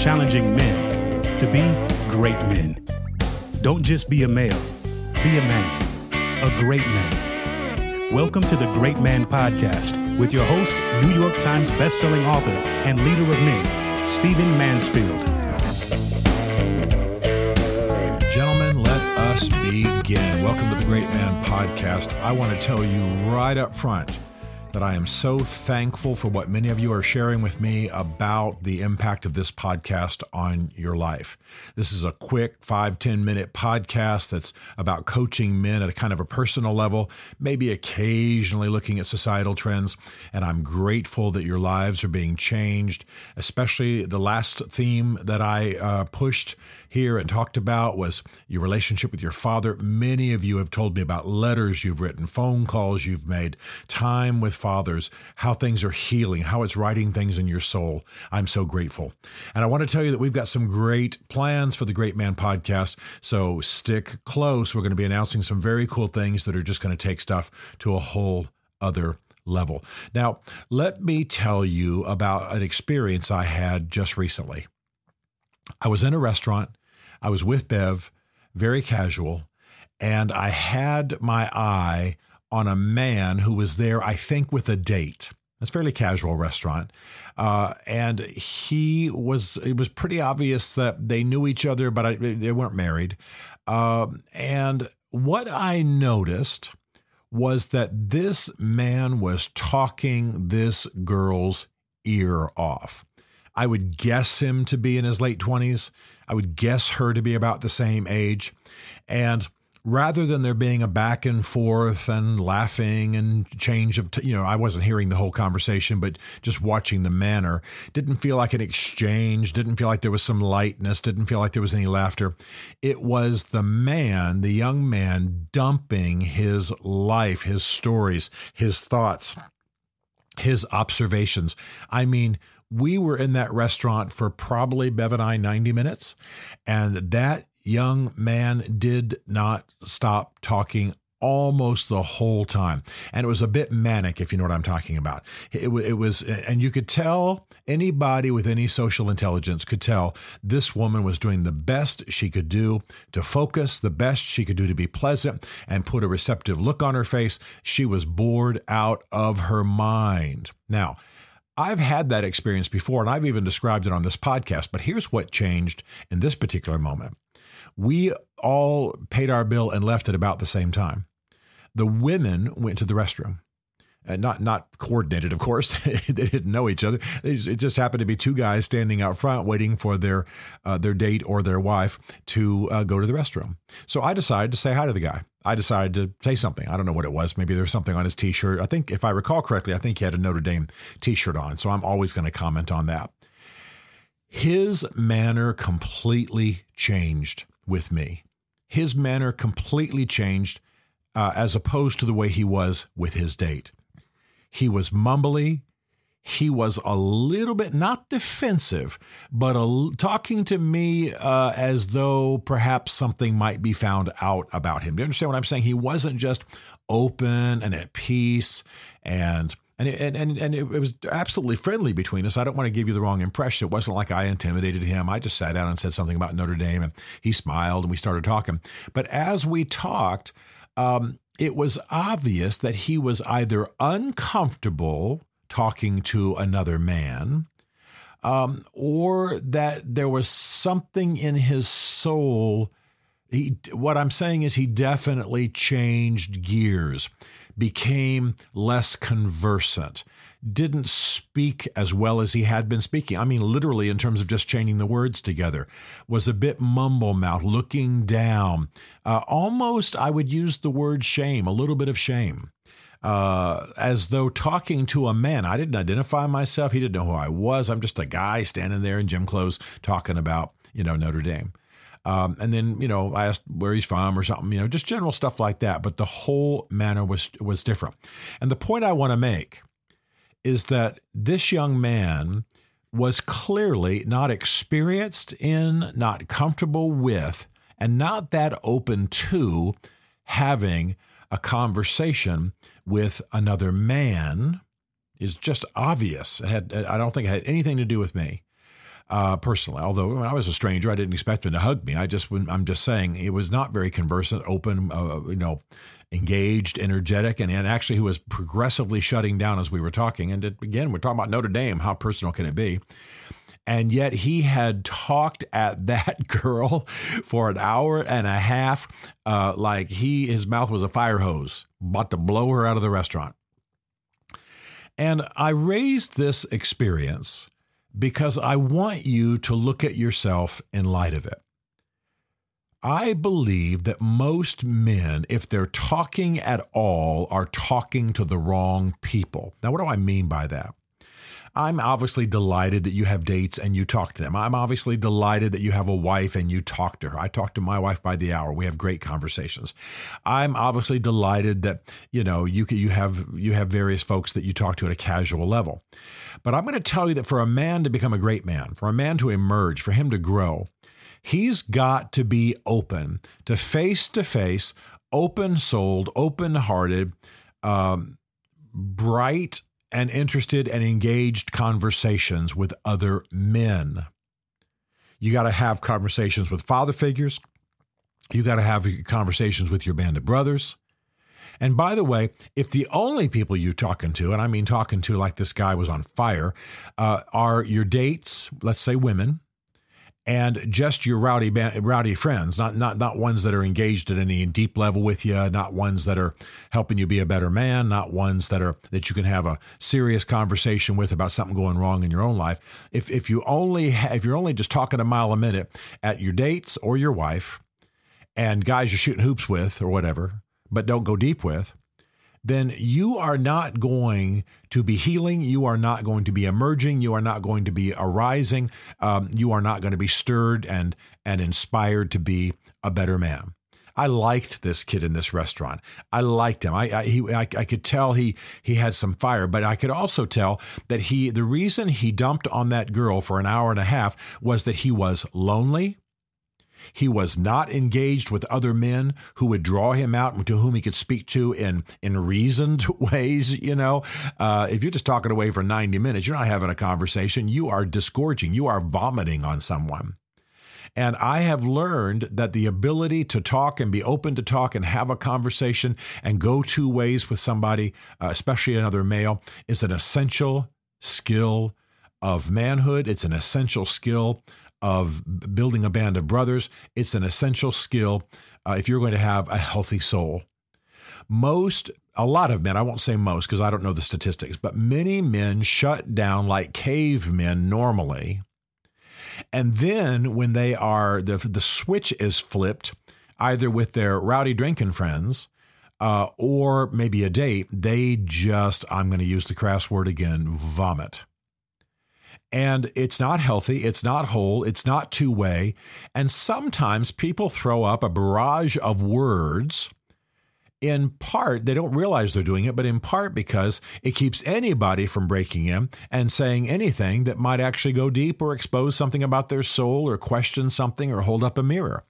challenging men to be great men. Don't just be a male, be a man, a great man. Welcome to the Great Man Podcast with your host, New York Times bestselling author and leader of men, Stephen Mansfield. Gentlemen, let us begin. Welcome to the Great Man Podcast. I want to tell you right up front that I am so thankful for what many of you are sharing with me about the impact of this podcast on your life. This is a quick five ten minute podcast that's about coaching men at a kind of a personal level, maybe occasionally looking at societal trends. And I'm grateful that your lives are being changed, especially the last theme that I uh, pushed here and talked about was your relationship with your father. Many of you have told me about letters you've written, phone calls you've made, time with fathers, how things are healing, how it's righting things in your soul. I'm so grateful. And I want to tell you that we've got some great plans for the Great Man podcast. So stick close. We're going to be announcing some very cool things that are just going to take stuff to a whole other level. Now, let me tell you about an experience I had just recently. I was in a restaurant I was with Bev, very casual, and I had my eye on a man who was there, I think, with a date. It's a fairly casual restaurant. Uh, and he was, it was pretty obvious that they knew each other, but I, they weren't married. Uh, and what I noticed was that this man was talking this girl's ear off. I would guess him to be in his late 20s. I would guess her to be about the same age. And rather than there being a back and forth and laughing and change of, t- you know, I wasn't hearing the whole conversation, but just watching the manner, didn't feel like an exchange, didn't feel like there was some lightness, didn't feel like there was any laughter. It was the man, the young man, dumping his life, his stories, his thoughts, his observations. I mean, we were in that restaurant for probably Bev and I 90 minutes, and that young man did not stop talking almost the whole time. And it was a bit manic, if you know what I'm talking about. It, it, was, and you could tell anybody with any social intelligence could tell this woman was doing the best she could do to focus, the best she could do to be pleasant and put a receptive look on her face. She was bored out of her mind. Now, I've had that experience before, and I've even described it on this podcast. But here's what changed in this particular moment we all paid our bill and left at about the same time. The women went to the restroom and not not coordinated, of course. they didn't know each other. Just, it just happened to be two guys standing out front waiting for their uh, their date or their wife to uh, go to the restroom. So I decided to say hi to the guy. I decided to say something. I don't know what it was. Maybe there was something on his T-shirt. I think, if I recall correctly, I think he had a Notre Dame T-shirt on. So I'm always going to comment on that. His manner completely changed with me. His manner completely changed uh, as opposed to the way he was with his date. He was mumbly. He was a little bit not defensive, but a, talking to me uh, as though perhaps something might be found out about him. Do you understand what I'm saying? He wasn't just open and at peace and and it, and and it was absolutely friendly between us. I don't want to give you the wrong impression. It wasn't like I intimidated him. I just sat down and said something about Notre Dame, and he smiled, and we started talking. But as we talked, um, it was obvious that he was either uncomfortable talking to another man, um, or that there was something in his soul. He, what I'm saying is, he definitely changed gears, became less conversant didn't speak as well as he had been speaking. I mean, literally, in terms of just chaining the words together, was a bit mumble mouth, looking down. Uh, almost, I would use the word shame, a little bit of shame. Uh, as though talking to a man. I didn't identify myself. He didn't know who I was. I'm just a guy standing there in gym clothes talking about, you know, Notre Dame. Um, and then, you know, I asked where he's from or something, you know, just general stuff like that. But the whole manner was was different. And the point I want to make is that this young man was clearly not experienced in, not comfortable with, and not that open to having a conversation with another man is just obvious. It had, I don't think it had anything to do with me. Uh, personally. Although when I was a stranger, I didn't expect him to hug me. I just, I'm just saying, it was not very conversant, open, uh, you know, engaged, energetic, and, and actually who was progressively shutting down as we were talking. And again, we're talking about Notre Dame. How personal can it be? And yet he had talked at that girl for an hour and a half, uh, like he his mouth was a fire hose, about to blow her out of the restaurant. And I raised this experience because I want you to look at yourself in light of it. I believe that most men, if they're talking at all, are talking to the wrong people. Now, what do I mean by that? I'm obviously delighted that you have dates and you talk to them. I'm obviously delighted that you have a wife and you talk to her. I talk to my wife by the hour. We have great conversations. I'm obviously delighted that you know you you have you have various folks that you talk to at a casual level. But I'm going to tell you that for a man to become a great man, for a man to emerge, for him to grow, he's got to be open to face to face, open souled, open hearted, um, bright and interested and engaged conversations with other men. You got to have conversations with father figures. You got to have conversations with your band of brothers. And by the way, if the only people you're talking to, and I mean talking to like this guy was on fire, uh, are your dates, let's say women, and just your rowdy rowdy friends, not not not ones that are engaged at any deep level with you, not ones that are helping you be a better man, not ones that are that you can have a serious conversation with about something going wrong in your own life. If if you only if you're only just talking a mile a minute at your dates or your wife, and guys you're shooting hoops with or whatever, but don't go deep with, then you are not going to be healing. You are not going to be emerging. You are not going to be arising. Um, you are not going to be stirred and and inspired to be a better man. I liked this kid in this restaurant. I liked him. I I, he, I I could tell he he had some fire, but I could also tell that he the reason he dumped on that girl for an hour and a half was that he was lonely he was not engaged with other men who would draw him out to whom he could speak to in, in reasoned ways. You know, uh, if you're just talking away for 90 minutes, you're not having a conversation. You are disgorging, you are vomiting on someone. And I have learned that the ability to talk and be open to talk and have a conversation and go two ways with somebody, uh, especially another male, is an essential skill of manhood. It's an essential skill of building a band of brothers. It's an essential skill uh, if you're going to have a healthy soul. Most, a lot of men, I won't say most because I don't know the statistics, but many men shut down like cavemen normally. And then when they are, the, the switch is flipped, either with their rowdy drinking friends uh, or maybe a date, they just, I'm going to use the crass word again, vomit and it's not healthy, it's not whole, it's not two way. And sometimes people throw up a barrage of words. In part, they don't realize they're doing it, but in part because it keeps anybody from breaking in and saying anything that might actually go deep or expose something about their soul or question something or hold up a mirror.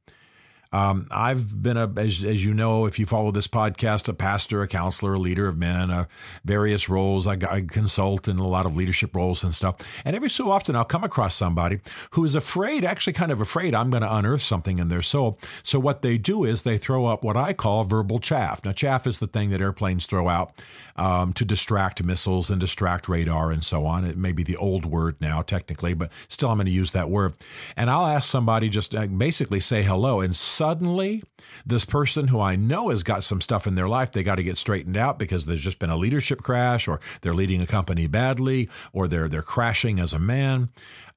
Um, I've been a, as, as you know, if you follow this podcast, a pastor, a counselor, a leader of men, uh, various roles. I, I consult in a lot of leadership roles and stuff. And every so often, I'll come across somebody who is afraid, actually kind of afraid, I'm going to unearth something in their soul. So what they do is they throw up what I call verbal chaff. Now, chaff is the thing that airplanes throw out um, to distract missiles and distract radar and so on. It may be the old word now, technically, but still, I'm going to use that word. And I'll ask somebody just uh, basically say hello and suddenly this person who I know has got some stuff in their life they got to get straightened out because there's just been a leadership crash or they're leading a company badly or they're they're crashing as a man.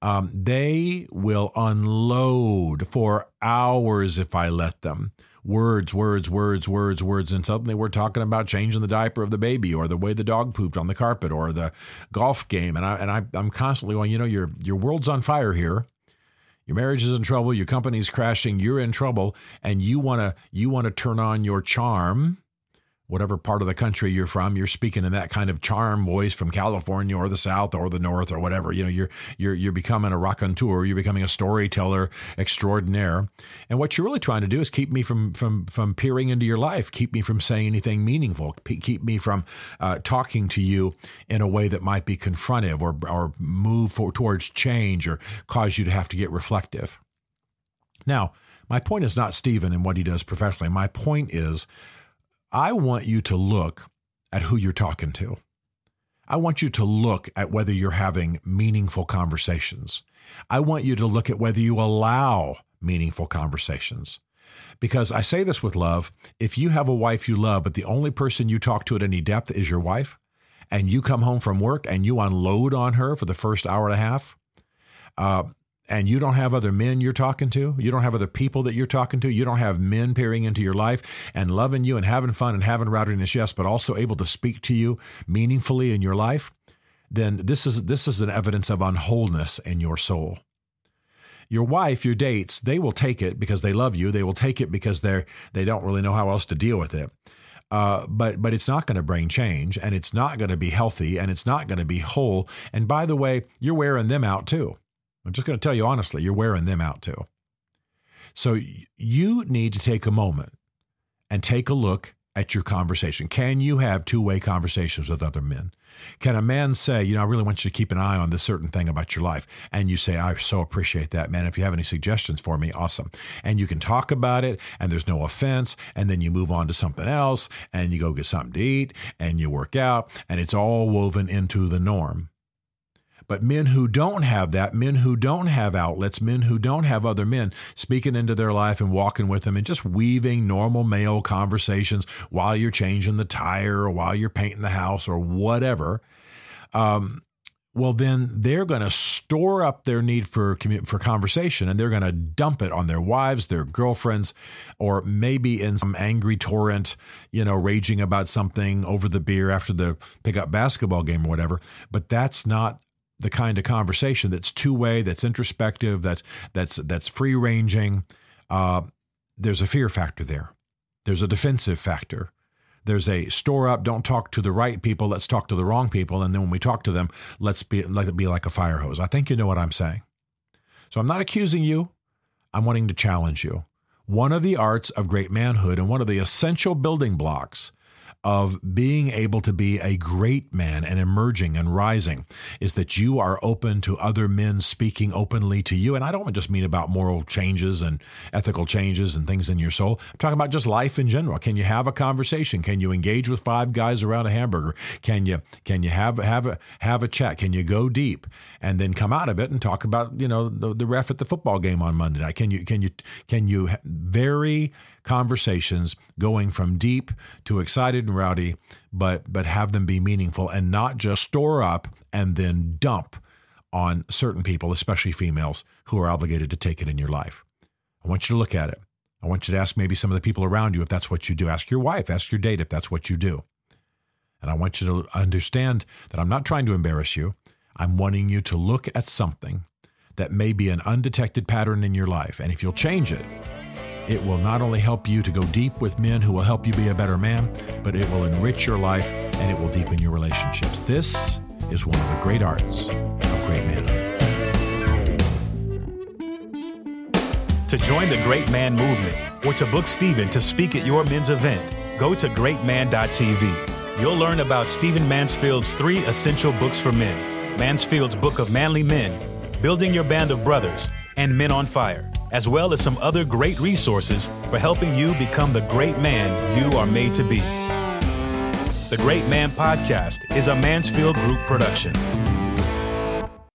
Um, they will unload for hours if I let them. Words, words, words, words, words, and suddenly we're talking about changing the diaper of the baby, or the way the dog pooped on the carpet, or the golf game, and I and I, I'm constantly going, you know, your your world's on fire here, your marriage is in trouble, your company's crashing, you're in trouble, and you want to you want to turn on your charm. Whatever part of the country you're from, you're speaking in that kind of charm voice from California or the South or the North or whatever. You know, you're you're you're becoming a raconteur, you're becoming a storyteller extraordinaire. And what you're really trying to do is keep me from from from peering into your life, keep me from saying anything meaningful, keep me from uh, talking to you in a way that might be confrontive or or move for, towards change or cause you to have to get reflective. Now, my point is not Stephen and what he does professionally. My point is I want you to look at who you're talking to. I want you to look at whether you're having meaningful conversations. I want you to look at whether you allow meaningful conversations. Because I say this with love if you have a wife you love, but the only person you talk to at any depth is your wife, and you come home from work and you unload on her for the first hour and a half, uh, and you don't have other men you're talking to, you don't have other people that you're talking to, you don't have men peering into your life and loving you and having fun and having rowdiness, yes, but also able to speak to you meaningfully in your life, then this is this is an evidence of unwholeness in your soul. Your wife, your dates, they will take it because they love you. They will take it because they're they don't really know how else to deal with it. Uh, but but it's not going to bring change, and it's not going to be healthy, and it's not going to be whole. And by the way, you're wearing them out too. I'm just going to tell you honestly, you're wearing them out too. So you need to take a moment and take a look at your conversation. Can you have two way conversations with other men? Can a man say, you know, I really want you to keep an eye on this certain thing about your life? And you say, I so appreciate that, man. If you have any suggestions for me, awesome. And you can talk about it and there's no offense. And then you move on to something else and you go get something to eat and you work out and it's all woven into the norm. But men who don't have that, men who don't have outlets, men who don't have other men speaking into their life and walking with them and just weaving normal male conversations while you're changing the tire or while you're painting the house or whatever. Um, well, then they're going to store up their need for for conversation, and they're going to dump it on their wives, their girlfriends, or maybe in some angry torrent, you know, raging about something over the beer after the pickup basketball game or whatever. But that's not the kind of conversation that's two way, that's introspective, that's that's that's free ranging. Uh, there's a fear factor there. There's a defensive factor. There's a store up. Don't talk to the right people. Let's talk to the wrong people. And then when we talk to them, let's be let it be like a fire hose. I think you know what I'm saying. So I'm not accusing you. I'm wanting to challenge you. One of the arts of great manhood and one of the essential building blocks of being able to be a great man and emerging and rising is that you are open to other men speaking openly to you. And I don't just mean about moral changes and ethical changes and things in your soul. I'm talking about just life in general. Can you have a conversation? Can you engage with five guys around a hamburger? Can you can you have have a have a chat? Can you go deep and then come out of it and talk about you know the, the ref at the football game on Monday night? Can you can you can you very conversations going from deep to excited and rowdy, but but have them be meaningful and not just store up and then dump on certain people, especially females, who are obligated to take it in your life. I want you to look at it. I want you to ask maybe some of the people around you if that's what you do. Ask your wife, ask your date if that's what you do. And I want you to understand that I'm not trying to embarrass you. I'm wanting you to look at something that may be an undetected pattern in your life. And if you'll change it, it will not only help you to go deep with men who will help you be a better man, but it will enrich your life and it will deepen your relationships. This is one of the great arts of great manhood. To join the Great Man Movement or to book Stephen to speak at your men's event, go to greatman.tv. You'll learn about Stephen Mansfield's three essential books for men Mansfield's Book of Manly Men, Building Your Band of Brothers, and Men on Fire as well as some other great resources for helping you become the great man you are made to be. The Great Man Podcast is a Mansfield Group production.